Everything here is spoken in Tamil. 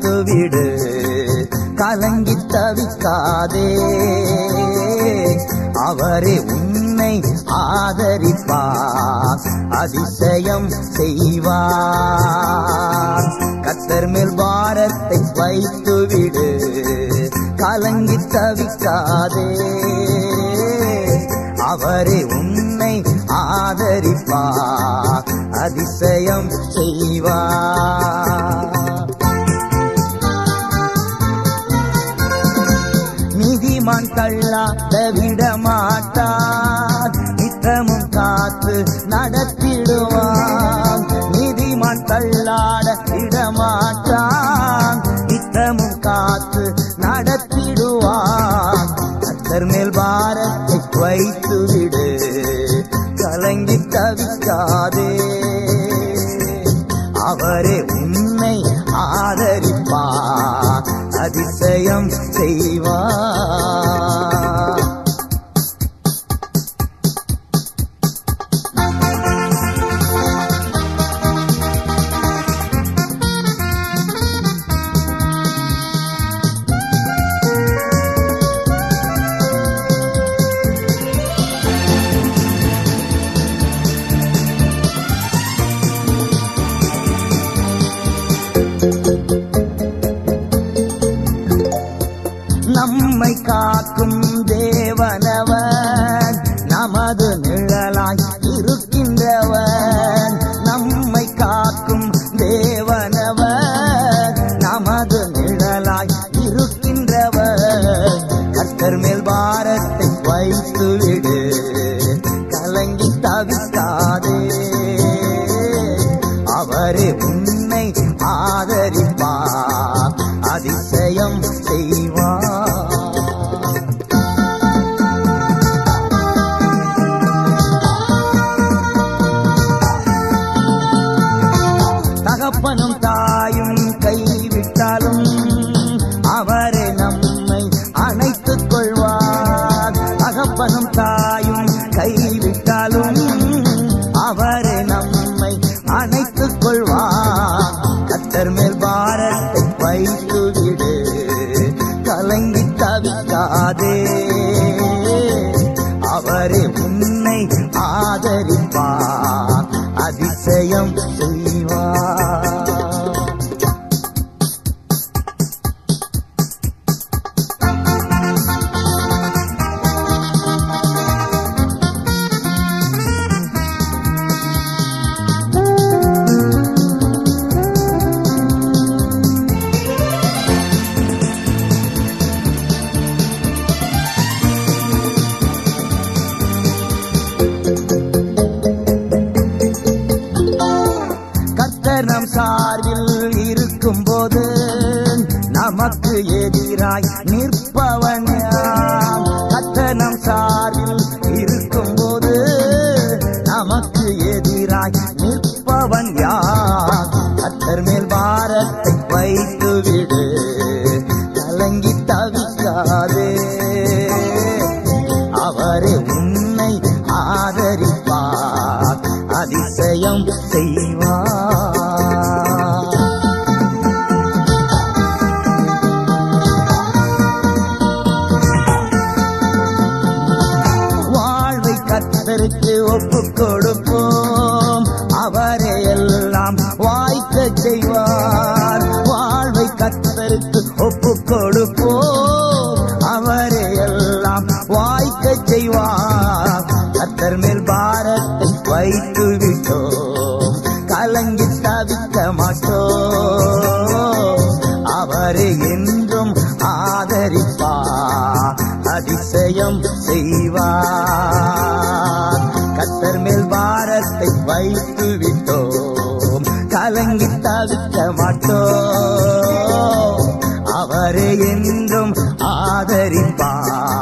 பாரத்தை விடு. கலங்கி தவிக்காதே. அவரே உன்னை ஆதரிப்பார் அதிசயம் செய்வார். கத்தர் மேல் பாரத்தை வைத்து விடு. கலங்கி தவிக்காதே. அவரே உன்னை ஆதரிப்பார் அதிசயம் செய்வார். தள்ளாத விடமாட்டார் நித்தமும் காத்து நடத்திடுவான் நீதிமான் தள்ளாட விடமாட்டான் நித்தமும் காத்து நடத்திடுவான் கத்தர் மேல் பாரத் நிழலாய் இருக்கின்றவன் நம்மை காக்கும் தேவனவர். நமது நிழலாய் இருக்கின்றவர் கத்தர் மேல் பாரத்தை வைத்து விடு கலங்கி தவிக்காதே அவரே உன் அவரே நம்மை அணைத்துக் கொள்வார். அகப்பனும் தாயும் கைவிட்டாலும் அவரே நம்மை அணைத்து நமக்கு எதிராய் நிற்பவன் யார்? கர்த்தர் சார்பில் இருக்கும் போது நமக்கு எதிராய் நிற்பவன் யார் கொடுப்போம். அவரே எல்லாம் வாய்க்க செய்வார். வாழ்வை கத்தருக்கு ஒப்பு கொடுப்போம். அவரே எல்லாம் வாய்க்க செய்வார். கத்தர் மேல் பாரத்தை வைத்து விட்டோம். கலங்கி தவிக்க மாட்டோம். அவரை என்றும் ஆதரிப்பார். அதிசயம் செய்வார். கத்தர் மேல் பாரத்தை வைத்து விட்டோம் கலங்கி தவிக்க மாட்டோம். அவரே என்றும் ஆதரிப்பார்.